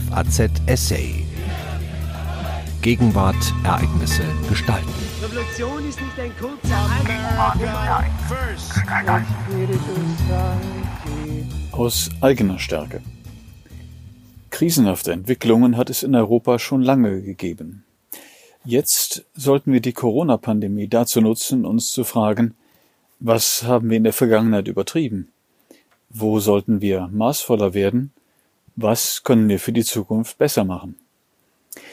FAZ Essay. Gegenwart, Ereignisse, Gestalten. Revolution ist nicht ein kurzer Aus eigener Stärke. Krisenhafte Entwicklungen hat es in Europa schon lange gegeben. Jetzt sollten wir die Corona-Pandemie dazu nutzen, uns zu fragen, was haben wir in der Vergangenheit übertrieben? Wo sollten wir maßvoller werden? Was können wir für die Zukunft besser machen?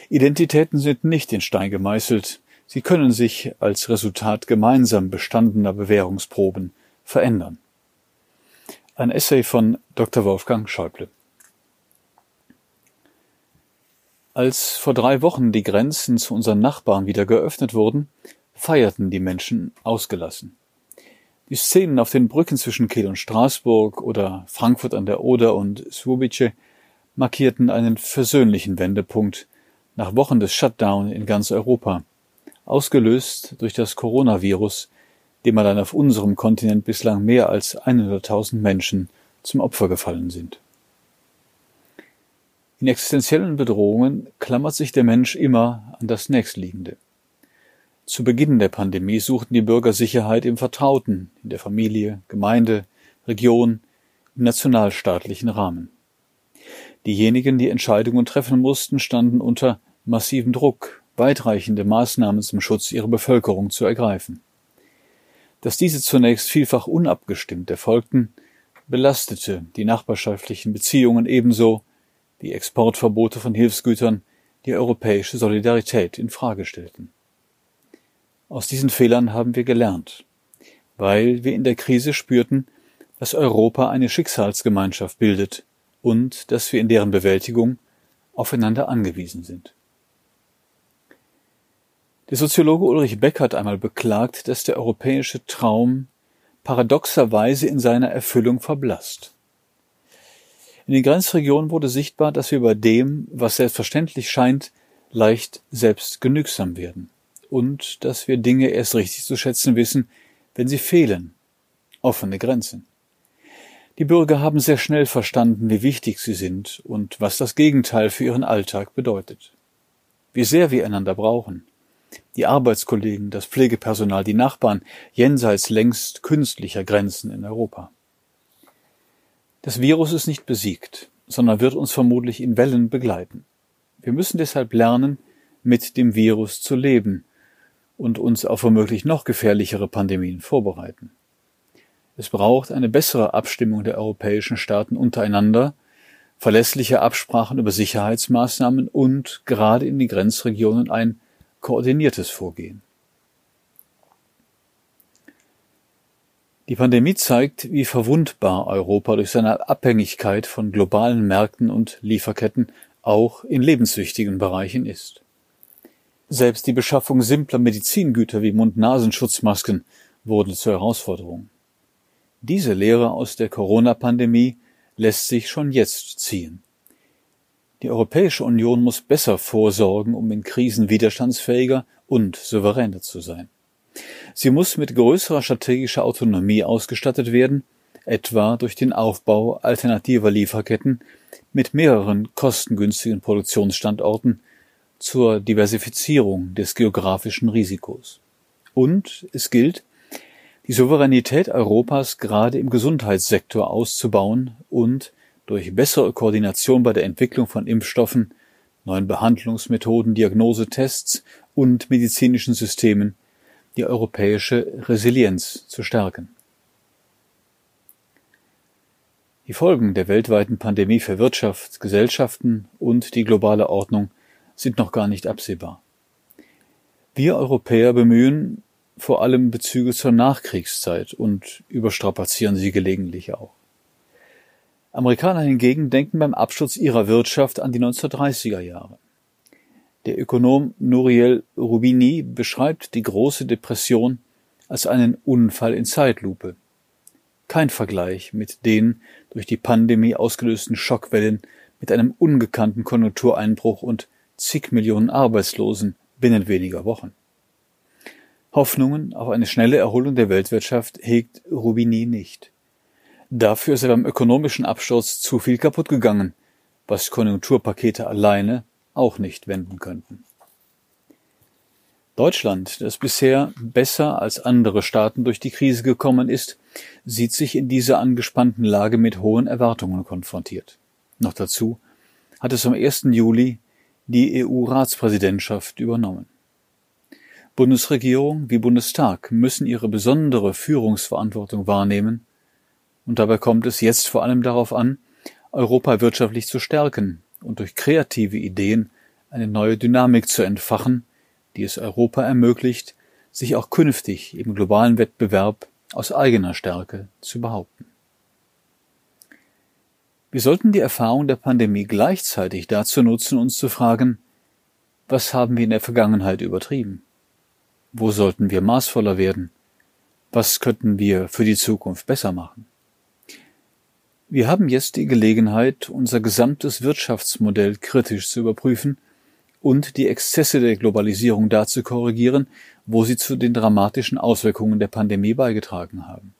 Identitäten sind nicht in Stein gemeißelt, sie können sich als Resultat gemeinsam bestandener Bewährungsproben verändern. Ein Essay von Dr. Wolfgang Schäuble. Als vor drei Wochen die Grenzen zu unseren Nachbarn wieder geöffnet wurden, feierten die Menschen ausgelassen. Die Szenen auf den Brücken zwischen Kiel und Straßburg oder Frankfurt an der Oder und Słubice markierten einen versöhnlichen Wendepunkt nach Wochen des Shutdown in ganz Europa, ausgelöst durch das Coronavirus, dem allein auf unserem Kontinent bislang mehr als 100.000 Menschen zum Opfer gefallen sind. In existenziellen Bedrohungen klammert sich der Mensch immer an das Nächstliegende. Zu Beginn der Pandemie suchten die Bürger Sicherheit im Vertrauten, in der Familie, Gemeinde, Region, im nationalstaatlichen Rahmen. Diejenigen, die Entscheidungen treffen mussten, standen unter massivem Druck, weitreichende Maßnahmen zum Schutz ihrer Bevölkerung zu ergreifen. Dass diese zunächst vielfach unabgestimmt erfolgten, belastete die nachbarschaftlichen Beziehungen ebenso wie Exportverbote von Hilfsgütern die europäische Solidarität in Frage stellten. Aus diesen Fehlern haben wir gelernt, weil wir in der Krise spürten, dass Europa eine Schicksalsgemeinschaft bildet und dass wir in deren Bewältigung aufeinander angewiesen sind. Der Soziologe Ulrich Beck hat einmal beklagt, dass der europäische Traum paradoxerweise in seiner Erfüllung verblasst. In den Grenzregionen wurde sichtbar, dass wir bei dem, was selbstverständlich scheint, leicht selbstgenügsam werden und dass wir Dinge erst richtig zu schätzen wissen, wenn sie fehlen. Offene Grenzen. Die Bürger haben sehr schnell verstanden, wie wichtig sie sind und was das Gegenteil für ihren Alltag bedeutet. Wie sehr wir einander brauchen. Die Arbeitskollegen, das Pflegepersonal, die Nachbarn, jenseits längst künstlicher Grenzen in Europa. Das Virus ist nicht besiegt, sondern wird uns vermutlich in Wellen begleiten. Wir müssen deshalb lernen, mit dem Virus zu leben und uns auf womöglich noch gefährlichere Pandemien vorbereiten. Es braucht eine bessere Abstimmung der europäischen Staaten untereinander, verlässliche Absprachen über Sicherheitsmaßnahmen und gerade in den Grenzregionen ein koordiniertes Vorgehen. Die Pandemie zeigt, wie verwundbar Europa durch seine Abhängigkeit von globalen Märkten und Lieferketten auch in lebenswichtigen Bereichen ist. Selbst die Beschaffung simpler Medizingüter wie Mund-Nasenschutzmasken wurde zur Herausforderung. Diese Lehre aus der Corona-Pandemie lässt sich schon jetzt ziehen. Die Europäische Union muss besser vorsorgen, um in Krisen widerstandsfähiger und souveräner zu sein. Sie muss mit größerer strategischer Autonomie ausgestattet werden, etwa durch den Aufbau alternativer Lieferketten mit mehreren kostengünstigen Produktionsstandorten zur Diversifizierung des geografischen Risikos. Und es gilt, die Souveränität Europas gerade im Gesundheitssektor auszubauen und durch bessere Koordination bei der Entwicklung von Impfstoffen, neuen Behandlungsmethoden, Diagnosetests und medizinischen Systemen die europäische Resilienz zu stärken. Die Folgen der weltweiten Pandemie für Wirtschaft, Gesellschaften und die globale Ordnung sind noch gar nicht absehbar. Wir Europäer bemühen vor allem Bezüge zur Nachkriegszeit und überstrapazieren sie gelegentlich auch. Amerikaner hingegen denken beim Absturz ihrer Wirtschaft an die 1930er Jahre. Der Ökonom Nouriel Rubini beschreibt die große Depression als einen Unfall in Zeitlupe. Kein Vergleich mit den durch die Pandemie ausgelösten Schockwellen mit einem ungekannten Konjunktureinbruch und zig Millionen Arbeitslosen binnen weniger Wochen. Hoffnungen auf eine schnelle Erholung der Weltwirtschaft hegt Rubini nicht. Dafür ist er beim ökonomischen Absturz zu viel kaputt gegangen, was Konjunkturpakete alleine auch nicht wenden könnten. Deutschland, das bisher besser als andere Staaten durch die Krise gekommen ist, sieht sich in dieser angespannten Lage mit hohen Erwartungen konfrontiert. Noch dazu hat es am 1. Juli die EU-Ratspräsidentschaft übernommen. Bundesregierung wie Bundestag müssen ihre besondere Führungsverantwortung wahrnehmen, und dabei kommt es jetzt vor allem darauf an, Europa wirtschaftlich zu stärken und durch kreative Ideen eine neue Dynamik zu entfachen, die es Europa ermöglicht, sich auch künftig im globalen Wettbewerb aus eigener Stärke zu behaupten. Wir sollten die Erfahrung der Pandemie gleichzeitig dazu nutzen, uns zu fragen, was haben wir in der Vergangenheit übertrieben? Wo sollten wir maßvoller werden? Was könnten wir für die Zukunft besser machen? Wir haben jetzt die Gelegenheit, unser gesamtes Wirtschaftsmodell kritisch zu überprüfen und die Exzesse der Globalisierung da zu korrigieren, wo sie zu den dramatischen Auswirkungen der Pandemie beigetragen haben.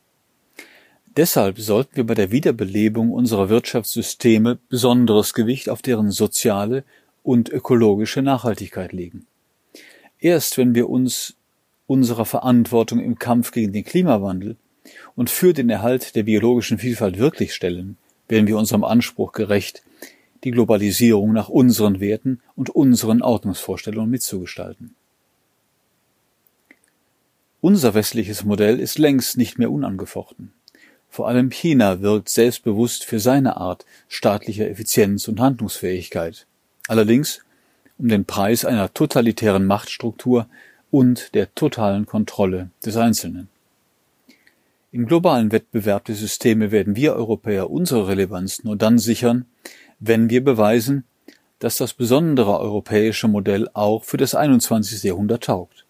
Deshalb sollten wir bei der Wiederbelebung unserer Wirtschaftssysteme besonderes Gewicht auf deren soziale und ökologische Nachhaltigkeit legen. Erst wenn wir uns unserer Verantwortung im Kampf gegen den Klimawandel und für den Erhalt der biologischen Vielfalt wirklich stellen, werden wir unserem Anspruch gerecht, die Globalisierung nach unseren Werten und unseren Ordnungsvorstellungen mitzugestalten. Unser westliches Modell ist längst nicht mehr unangefochten. Vor allem China wirkt selbstbewusst für seine Art staatlicher Effizienz und Handlungsfähigkeit. Allerdings um den Preis einer totalitären Machtstruktur und der totalen Kontrolle des Einzelnen. Im globalen Wettbewerb der Systeme werden wir Europäer unsere Relevanz nur dann sichern, wenn wir beweisen, dass das besondere europäische Modell auch für das 21. Jahrhundert taugt.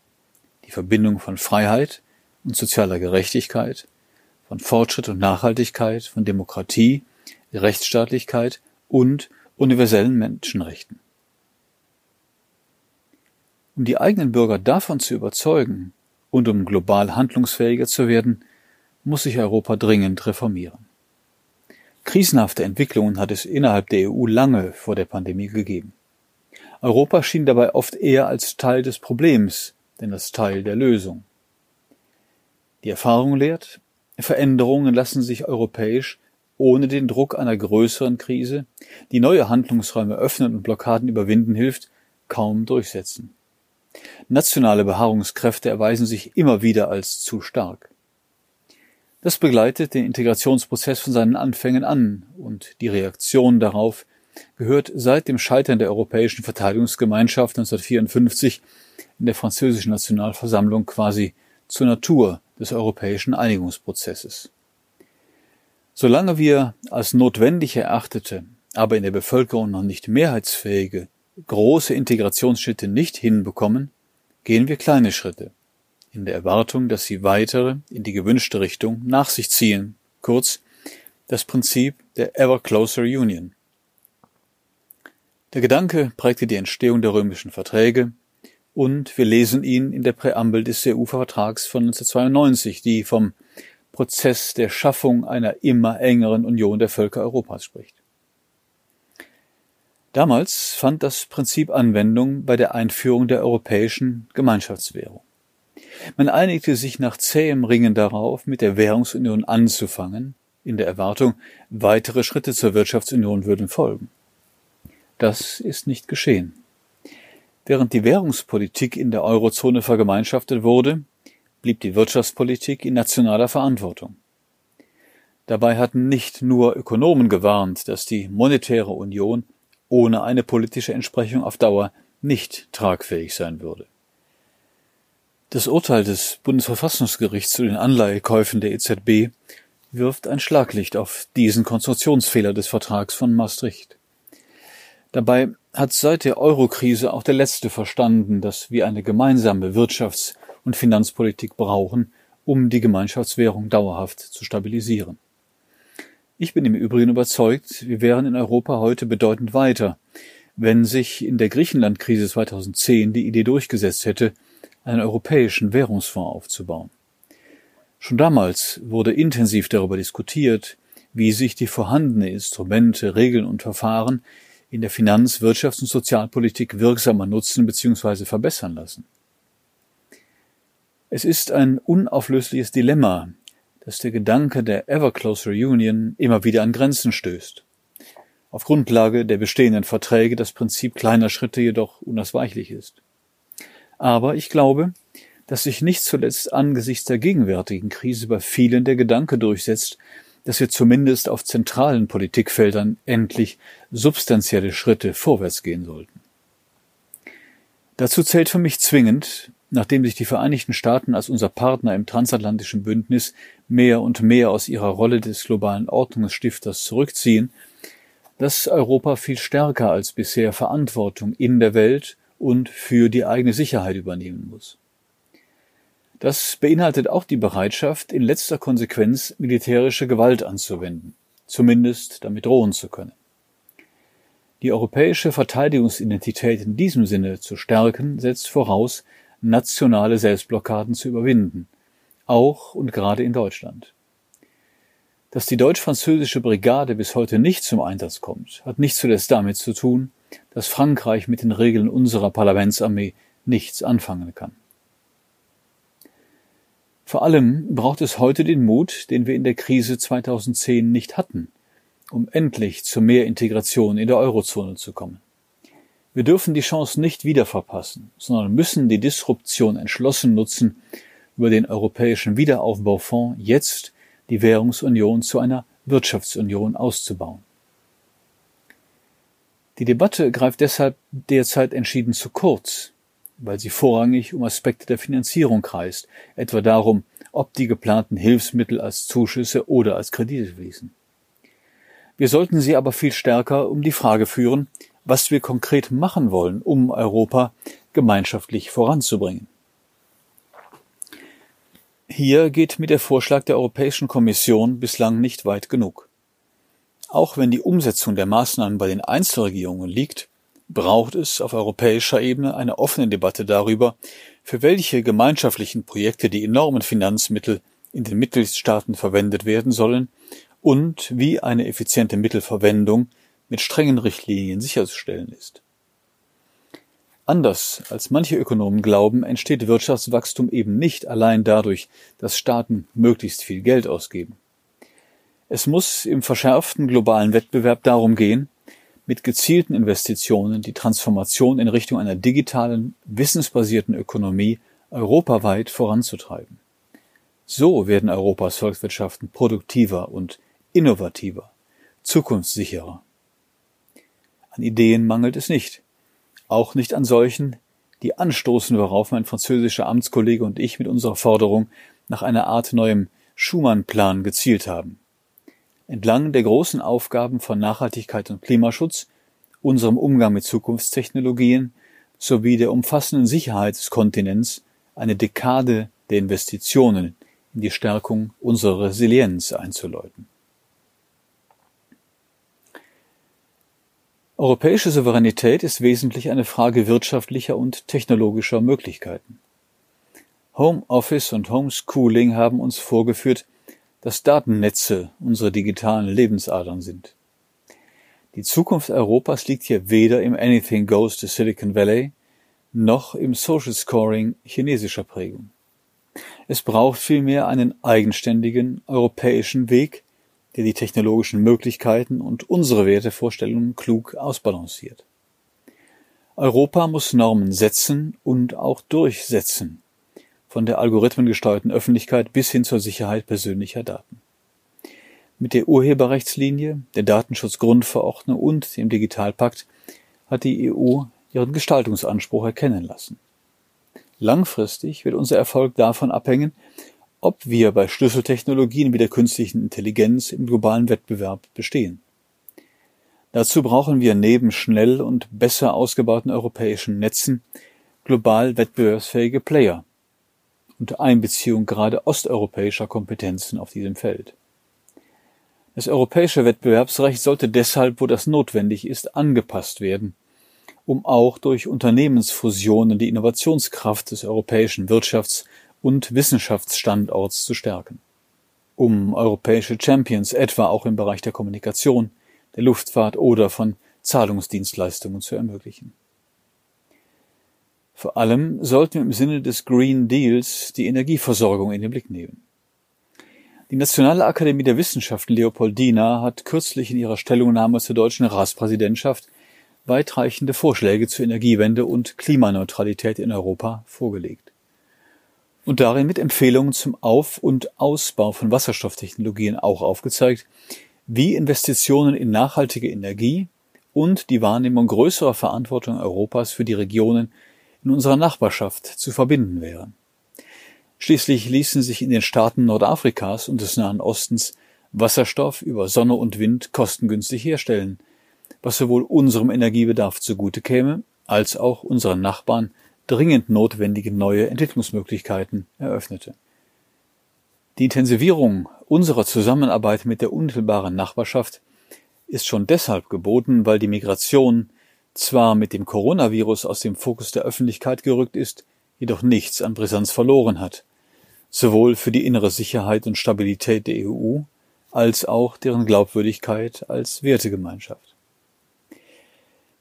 Die Verbindung von Freiheit und sozialer Gerechtigkeit, von Fortschritt und Nachhaltigkeit, von Demokratie, Rechtsstaatlichkeit und universellen Menschenrechten. Um die eigenen Bürger davon zu überzeugen und um global handlungsfähiger zu werden, muss sich Europa dringend reformieren. Krisenhafte Entwicklungen hat es innerhalb der EU lange vor der Pandemie gegeben. Europa schien dabei oft eher als Teil des Problems, denn als Teil der Lösung. Die Erfahrung lehrt, Veränderungen lassen sich europäisch ohne den Druck einer größeren Krise, die neue Handlungsräume öffnen und Blockaden überwinden hilft, kaum durchsetzen. Nationale Beharrungskräfte erweisen sich immer wieder als zu stark. Das begleitet den Integrationsprozess von seinen Anfängen an und die Reaktion darauf gehört seit dem Scheitern der Europäischen Verteidigungsgemeinschaft 1954 in der französischen Nationalversammlung quasi zur Natur des europäischen Einigungsprozesses. Solange wir als notwendig erachtete, aber in der Bevölkerung noch nicht mehrheitsfähige große Integrationsschritte nicht hinbekommen, gehen wir kleine Schritte, in der Erwartung, dass sie weitere in die gewünschte Richtung nach sich ziehen, kurz das Prinzip der Ever Closer Union. Der Gedanke prägte die Entstehung der römischen Verträge, und wir lesen ihn in der Präambel des EU-Vertrags von 1992, die vom Prozess der Schaffung einer immer engeren Union der Völker Europas spricht. Damals fand das Prinzip Anwendung bei der Einführung der europäischen Gemeinschaftswährung. Man einigte sich nach zähem Ringen darauf, mit der Währungsunion anzufangen, in der Erwartung, weitere Schritte zur Wirtschaftsunion würden folgen. Das ist nicht geschehen. Während die Währungspolitik in der Eurozone vergemeinschaftet wurde, blieb die Wirtschaftspolitik in nationaler Verantwortung. Dabei hatten nicht nur Ökonomen gewarnt, dass die monetäre Union ohne eine politische Entsprechung auf Dauer nicht tragfähig sein würde. Das Urteil des Bundesverfassungsgerichts zu den Anleihekäufen der EZB wirft ein Schlaglicht auf diesen Konstruktionsfehler des Vertrags von Maastricht. Dabei hat seit der Eurokrise auch der Letzte verstanden, dass wir eine gemeinsame Wirtschafts- und Finanzpolitik brauchen, um die Gemeinschaftswährung dauerhaft zu stabilisieren. Ich bin im Übrigen überzeugt, wir wären in Europa heute bedeutend weiter, wenn sich in der Griechenland-Krise 2010 die Idee durchgesetzt hätte, einen europäischen Währungsfonds aufzubauen. Schon damals wurde intensiv darüber diskutiert, wie sich die vorhandenen Instrumente, Regeln und Verfahren in der Finanz-, Wirtschafts- und Sozialpolitik wirksamer nutzen bzw. verbessern lassen. Es ist ein unauflösliches Dilemma, dass der Gedanke der Ever Closer Union immer wieder an Grenzen stößt. Auf Grundlage der bestehenden Verträge das Prinzip kleiner Schritte jedoch unausweichlich ist. Aber ich glaube, dass sich nicht zuletzt angesichts der gegenwärtigen Krise bei vielen der Gedanke durchsetzt, dass wir zumindest auf zentralen Politikfeldern endlich substanzielle Schritte vorwärts gehen sollten. Dazu zählt für mich zwingend, nachdem sich die Vereinigten Staaten als unser Partner im transatlantischen Bündnis mehr und mehr aus ihrer Rolle des globalen Ordnungsstifters zurückziehen, dass Europa viel stärker als bisher Verantwortung in der Welt und für die eigene Sicherheit übernehmen muss. Das beinhaltet auch die Bereitschaft, in letzter Konsequenz militärische Gewalt anzuwenden, zumindest damit drohen zu können. Die europäische Verteidigungsidentität in diesem Sinne zu stärken, setzt voraus, nationale Selbstblockaden zu überwinden, auch und gerade in Deutschland. Dass die deutsch-französische Brigade bis heute nicht zum Einsatz kommt, hat nicht zuletzt damit zu tun, dass Frankreich mit den Regeln unserer Parlamentsarmee nichts anfangen kann. Vor allem braucht es heute den Mut, den wir in der Krise 2010 nicht hatten, um endlich zu mehr Integration in der Eurozone zu kommen. Wir dürfen die Chance nicht wieder verpassen, sondern müssen die Disruption entschlossen nutzen, über den Europäischen Wiederaufbaufonds jetzt die Währungsunion zu einer Wirtschaftsunion auszubauen. Die Debatte greift deshalb derzeit entschieden zu kurz, weil sie vorrangig um Aspekte der Finanzierung kreist, etwa darum, ob die geplanten Hilfsmittel als Zuschüsse oder als Kredite fließen. Wir sollten sie aber viel stärker um die Frage führen, was wir konkret machen wollen, um Europa gemeinschaftlich voranzubringen. Hier geht mir der Vorschlag der Europäischen Kommission bislang nicht weit genug. Auch wenn die Umsetzung der Maßnahmen bei den Einzelregierungen liegt, braucht es auf europäischer Ebene eine offene Debatte darüber, für welche gemeinschaftlichen Projekte die enormen Finanzmittel in den Mitgliedstaaten verwendet werden sollen und wie eine effiziente Mittelverwendung mit strengen Richtlinien sicherzustellen ist. Anders als manche Ökonomen glauben, entsteht Wirtschaftswachstum eben nicht allein dadurch, dass Staaten möglichst viel Geld ausgeben. Es muss im verschärften globalen Wettbewerb darum gehen, mit gezielten Investitionen die Transformation in Richtung einer digitalen, wissensbasierten Ökonomie europaweit voranzutreiben. So werden Europas Volkswirtschaften produktiver und innovativer, zukunftssicherer. An Ideen mangelt es nicht. Auch nicht an solchen, die anstoßen, worauf mein französischer Amtskollege und ich mit unserer Forderung nach einer Art neuem Schumann-Plan gezielt haben entlang der großen Aufgaben von Nachhaltigkeit und Klimaschutz, unserem Umgang mit Zukunftstechnologien sowie der umfassenden Sicherheit des Kontinents eine Dekade der Investitionen in die Stärkung unserer Resilienz einzuläuten. Europäische Souveränität ist wesentlich eine Frage wirtschaftlicher und technologischer Möglichkeiten. Home Office und Homeschooling haben uns vorgeführt, dass Datennetze unsere digitalen Lebensadern sind. Die Zukunft Europas liegt hier weder im Anything Goes to Silicon Valley noch im Social Scoring chinesischer Prägung. Es braucht vielmehr einen eigenständigen europäischen Weg, der die technologischen Möglichkeiten und unsere Wertevorstellungen klug ausbalanciert. Europa muss Normen setzen und auch durchsetzen, von der algorithmengesteuerten Öffentlichkeit bis hin zur Sicherheit persönlicher Daten. Mit der Urheberrechtslinie, der Datenschutzgrundverordnung und dem Digitalpakt hat die EU ihren Gestaltungsanspruch erkennen lassen. Langfristig wird unser Erfolg davon abhängen, ob wir bei Schlüsseltechnologien wie der künstlichen Intelligenz im globalen Wettbewerb bestehen. Dazu brauchen wir neben schnell und besser ausgebauten europäischen Netzen global wettbewerbsfähige Player, unter Einbeziehung gerade osteuropäischer Kompetenzen auf diesem Feld. Das europäische Wettbewerbsrecht sollte deshalb, wo das notwendig ist, angepasst werden, um auch durch Unternehmensfusionen die Innovationskraft des europäischen Wirtschafts- und Wissenschaftsstandorts zu stärken. um europäische Champions etwa auch im Bereich der Kommunikation, der Luftfahrt oder von Zahlungsdienstleistungen zu ermöglichen. Vor allem sollten wir im Sinne des Green Deals die Energieversorgung in den Blick nehmen. Die Nationale Akademie der Wissenschaften Leopoldina hat kürzlich in ihrer Stellungnahme zur deutschen Ratspräsidentschaft weitreichende Vorschläge zur Energiewende und Klimaneutralität in Europa vorgelegt. Und darin mit Empfehlungen zum Auf- und Ausbau von Wasserstofftechnologien auch aufgezeigt, wie Investitionen in nachhaltige Energie und die Wahrnehmung größerer Verantwortung Europas für die Regionen in unserer Nachbarschaft zu verbinden wären. Schließlich ließen sich in den Staaten Nordafrikas und des Nahen Ostens Wasserstoff über Sonne und Wind kostengünstig herstellen, was sowohl unserem Energiebedarf zugute käme, als auch unseren Nachbarn dringend notwendige neue Entwicklungsmöglichkeiten eröffnete. Die Intensivierung unserer Zusammenarbeit mit der unmittelbaren Nachbarschaft ist schon deshalb geboten, weil die Migration zwar mit dem Coronavirus aus dem Fokus der Öffentlichkeit gerückt ist, jedoch nichts an Brisanz verloren hat sowohl für die innere Sicherheit und Stabilität der EU als auch deren Glaubwürdigkeit als Wertegemeinschaft.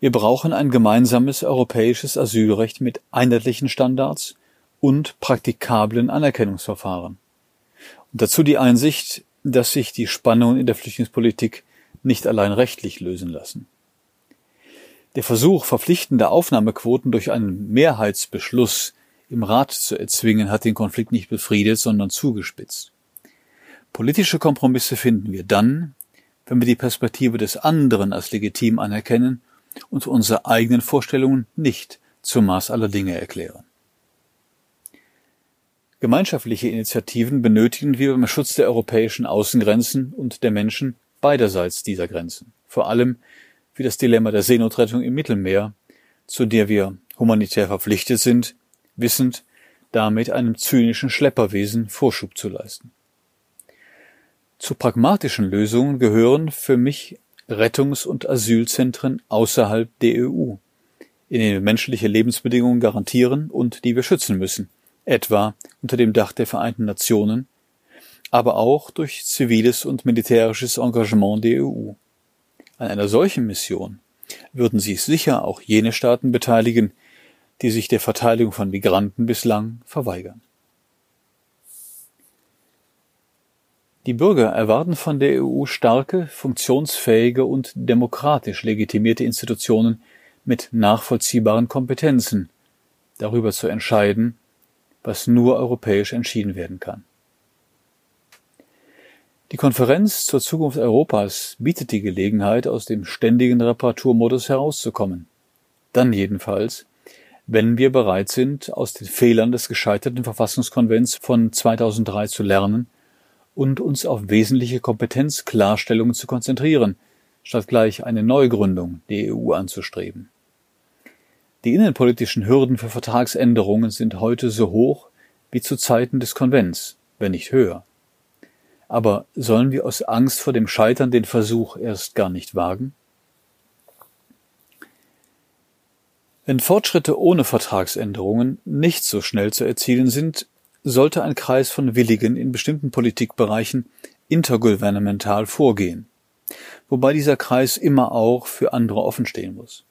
Wir brauchen ein gemeinsames europäisches Asylrecht mit einheitlichen Standards und praktikablen Anerkennungsverfahren. Und dazu die Einsicht, dass sich die Spannungen in der Flüchtlingspolitik nicht allein rechtlich lösen lassen. Der Versuch verpflichtender Aufnahmequoten durch einen Mehrheitsbeschluss im Rat zu erzwingen, hat den Konflikt nicht befriedet, sondern zugespitzt. Politische Kompromisse finden wir dann, wenn wir die Perspektive des anderen als legitim anerkennen und unsere eigenen Vorstellungen nicht zum Maß aller Dinge erklären. Gemeinschaftliche Initiativen benötigen wir beim Schutz der europäischen Außengrenzen und der Menschen beiderseits dieser Grenzen, vor allem für das Dilemma der Seenotrettung im Mittelmeer, zu der wir humanitär verpflichtet sind, wissend, damit einem zynischen Schlepperwesen Vorschub zu leisten. Zu pragmatischen Lösungen gehören für mich Rettungs- und Asylzentren außerhalb der EU, in denen wir menschliche Lebensbedingungen garantieren und die wir schützen müssen, etwa unter dem Dach der Vereinten Nationen, aber auch durch ziviles und militärisches Engagement der EU. An einer solchen Mission würden sich sicher auch jene Staaten beteiligen, die sich der Verteilung von Migranten bislang verweigern. Die Bürger erwarten von der EU starke, funktionsfähige und demokratisch legitimierte Institutionen mit nachvollziehbaren Kompetenzen, darüber zu entscheiden, was nur europäisch entschieden werden kann. Die Konferenz zur Zukunft Europas bietet die Gelegenheit, aus dem ständigen Reparaturmodus herauszukommen. Dann jedenfalls, wenn wir bereit sind, aus den Fehlern des gescheiterten Verfassungskonvents von 2003 zu lernen und uns auf wesentliche Kompetenzklarstellungen zu konzentrieren, statt gleich eine Neugründung der EU anzustreben. Die innenpolitischen Hürden für Vertragsänderungen sind heute so hoch wie zu Zeiten des Konvents, wenn nicht höher. Aber sollen wir aus Angst vor dem Scheitern den Versuch erst gar nicht wagen? Wenn Fortschritte ohne Vertragsänderungen nicht so schnell zu erzielen sind, sollte ein Kreis von Willigen in bestimmten Politikbereichen intergouvernemental vorgehen, wobei dieser Kreis immer auch für andere offenstehen muss.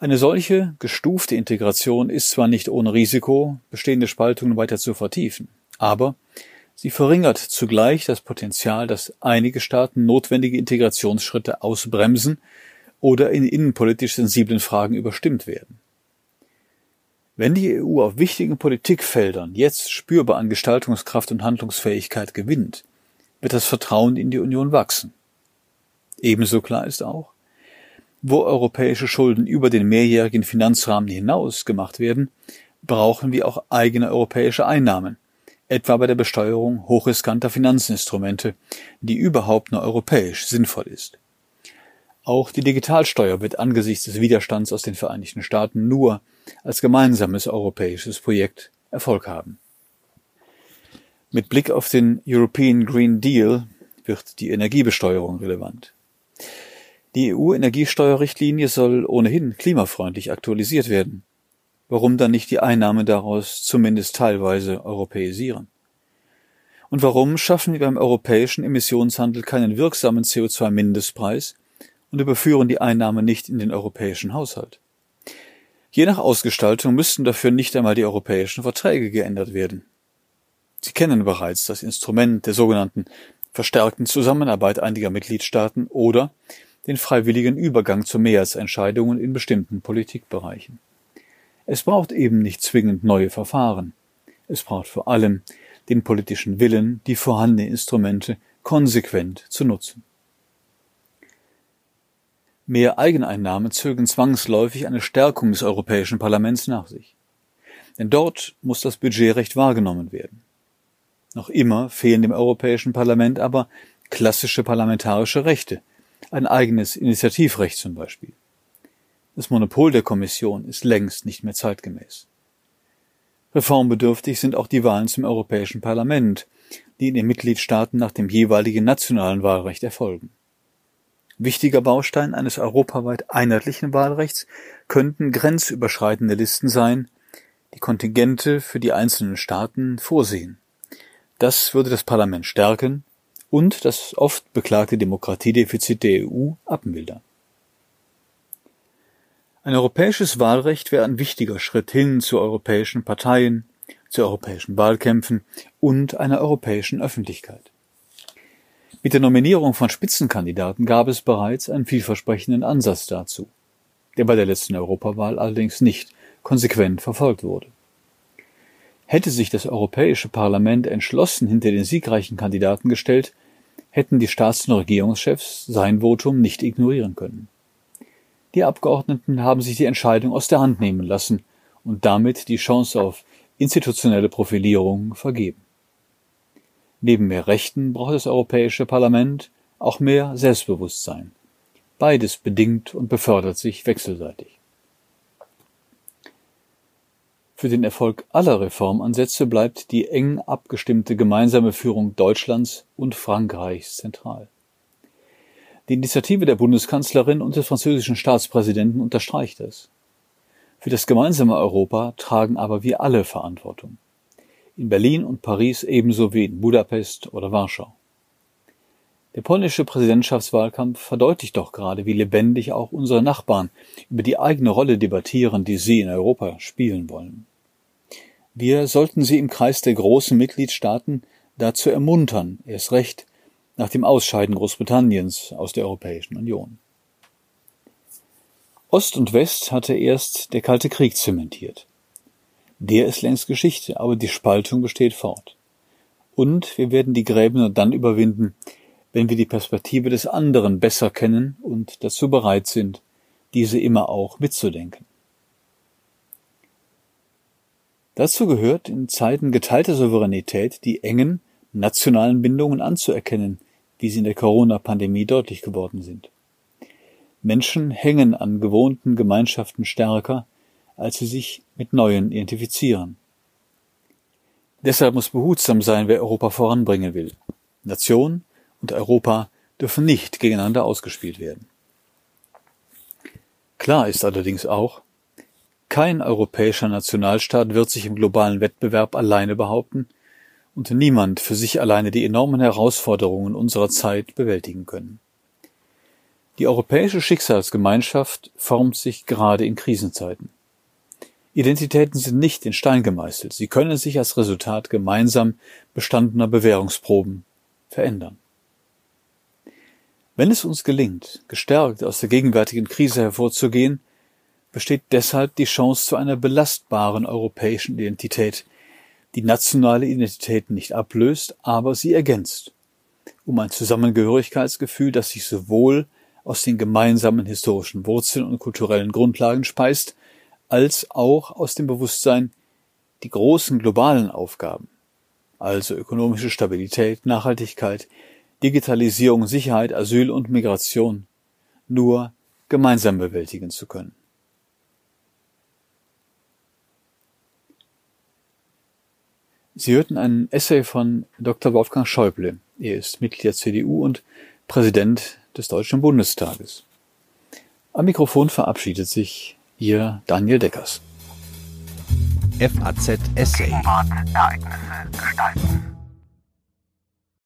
Eine solche gestufte Integration ist zwar nicht ohne Risiko, bestehende Spaltungen weiter zu vertiefen, aber sie verringert zugleich das Potenzial, dass einige Staaten notwendige Integrationsschritte ausbremsen oder in innenpolitisch sensiblen Fragen überstimmt werden. Wenn die EU auf wichtigen Politikfeldern jetzt spürbar an Gestaltungskraft und Handlungsfähigkeit gewinnt, wird das Vertrauen in die Union wachsen. Ebenso klar ist auch, wo europäische Schulden über den mehrjährigen Finanzrahmen hinaus gemacht werden, brauchen wir auch eigene europäische Einnahmen, etwa bei der Besteuerung hochriskanter Finanzinstrumente, die überhaupt nur europäisch sinnvoll ist. Auch die Digitalsteuer wird angesichts des Widerstands aus den Vereinigten Staaten nur als gemeinsames europäisches Projekt Erfolg haben. Mit Blick auf den European Green Deal wird die Energiebesteuerung relevant. Die EU-Energiesteuerrichtlinie soll ohnehin klimafreundlich aktualisiert werden. Warum dann nicht die Einnahmen daraus zumindest teilweise europäisieren? Und warum schaffen wir beim europäischen Emissionshandel keinen wirksamen CO2-Mindestpreis und überführen die Einnahmen nicht in den europäischen Haushalt? Je nach Ausgestaltung müssten dafür nicht einmal die europäischen Verträge geändert werden. Sie kennen bereits das Instrument der sogenannten verstärkten Zusammenarbeit einiger Mitgliedstaaten oder den freiwilligen Übergang zu Mehrheitsentscheidungen in bestimmten Politikbereichen. Es braucht eben nicht zwingend neue Verfahren. Es braucht vor allem den politischen Willen, die vorhandenen Instrumente konsequent zu nutzen. Mehr Eigeneinnahmen zögen zwangsläufig eine Stärkung des Europäischen Parlaments nach sich. Denn dort muss das Budgetrecht wahrgenommen werden. Noch immer fehlen dem Europäischen Parlament aber klassische parlamentarische Rechte, ein eigenes Initiativrecht zum Beispiel. Das Monopol der Kommission ist längst nicht mehr zeitgemäß. Reformbedürftig sind auch die Wahlen zum Europäischen Parlament, die in den Mitgliedstaaten nach dem jeweiligen nationalen Wahlrecht erfolgen. Wichtiger Baustein eines europaweit einheitlichen Wahlrechts könnten grenzüberschreitende Listen sein, die Kontingente für die einzelnen Staaten vorsehen. Das würde das Parlament stärken und das oft beklagte Demokratiedefizit der EU abmildern. Ein europäisches Wahlrecht wäre ein wichtiger Schritt hin zu europäischen Parteien, zu europäischen Wahlkämpfen und einer europäischen Öffentlichkeit. Mit der Nominierung von Spitzenkandidaten gab es bereits einen vielversprechenden Ansatz dazu, der bei der letzten Europawahl allerdings nicht konsequent verfolgt wurde. Hätte sich das Europäische Parlament entschlossen hinter den siegreichen Kandidaten gestellt, hätten die Staats- und Regierungschefs sein Votum nicht ignorieren können. Die Abgeordneten haben sich die Entscheidung aus der Hand nehmen lassen und damit die Chance auf institutionelle Profilierung vergeben. Neben mehr Rechten braucht das Europäische Parlament auch mehr Selbstbewusstsein. Beides bedingt und befördert sich wechselseitig. Für den Erfolg aller Reformansätze bleibt die eng abgestimmte gemeinsame Führung Deutschlands und Frankreichs zentral. Die Initiative der Bundeskanzlerin und des französischen Staatspräsidenten unterstreicht es. Für das gemeinsame Europa tragen aber wir alle Verantwortung. In Berlin und Paris ebenso wie in Budapest oder Warschau. Der polnische Präsidentschaftswahlkampf verdeutlicht doch gerade, wie lebendig auch unsere Nachbarn über die eigene Rolle debattieren, die sie in Europa spielen wollen. Wir sollten sie im Kreis der großen Mitgliedstaaten dazu ermuntern, erst recht nach dem Ausscheiden Großbritanniens aus der Europäischen Union. Ost und West hatte erst der Kalte Krieg zementiert. Der ist längst Geschichte, aber die Spaltung besteht fort. Und wir werden die Gräben nur dann überwinden, wenn wir die Perspektive des anderen besser kennen und dazu bereit sind, diese immer auch mitzudenken. Dazu gehört in Zeiten geteilter Souveränität die engen nationalen Bindungen anzuerkennen, wie sie in der Corona-Pandemie deutlich geworden sind. Menschen hängen an gewohnten Gemeinschaften stärker, als sie sich mit neuen identifizieren. Deshalb muss behutsam sein, wer Europa voranbringen will. Nation und Europa dürfen nicht gegeneinander ausgespielt werden. Klar ist allerdings auch, kein europäischer Nationalstaat wird sich im globalen Wettbewerb alleine behaupten und niemand für sich alleine die enormen Herausforderungen unserer Zeit bewältigen können. Die europäische Schicksalsgemeinschaft formt sich gerade in Krisenzeiten. Identitäten sind nicht in Stein gemeißelt, sie können sich als Resultat gemeinsam bestandener Bewährungsproben verändern. Wenn es uns gelingt, gestärkt aus der gegenwärtigen Krise hervorzugehen, besteht deshalb die Chance zu einer belastbaren europäischen Identität, die nationale Identität nicht ablöst, aber sie ergänzt, um ein Zusammengehörigkeitsgefühl, das sich sowohl aus den gemeinsamen historischen Wurzeln und kulturellen Grundlagen speist, als auch aus dem Bewusstsein, die großen globalen Aufgaben, also ökonomische Stabilität, Nachhaltigkeit, Digitalisierung, Sicherheit, Asyl und Migration, nur gemeinsam bewältigen zu können. Sie hörten einen Essay von Dr. Wolfgang Schäuble. Er ist Mitglied der CDU und Präsident des Deutschen Bundestages. Am Mikrofon verabschiedet sich Ihr Daniel Deckers. FAZ Essay. Ereignisse gestalten.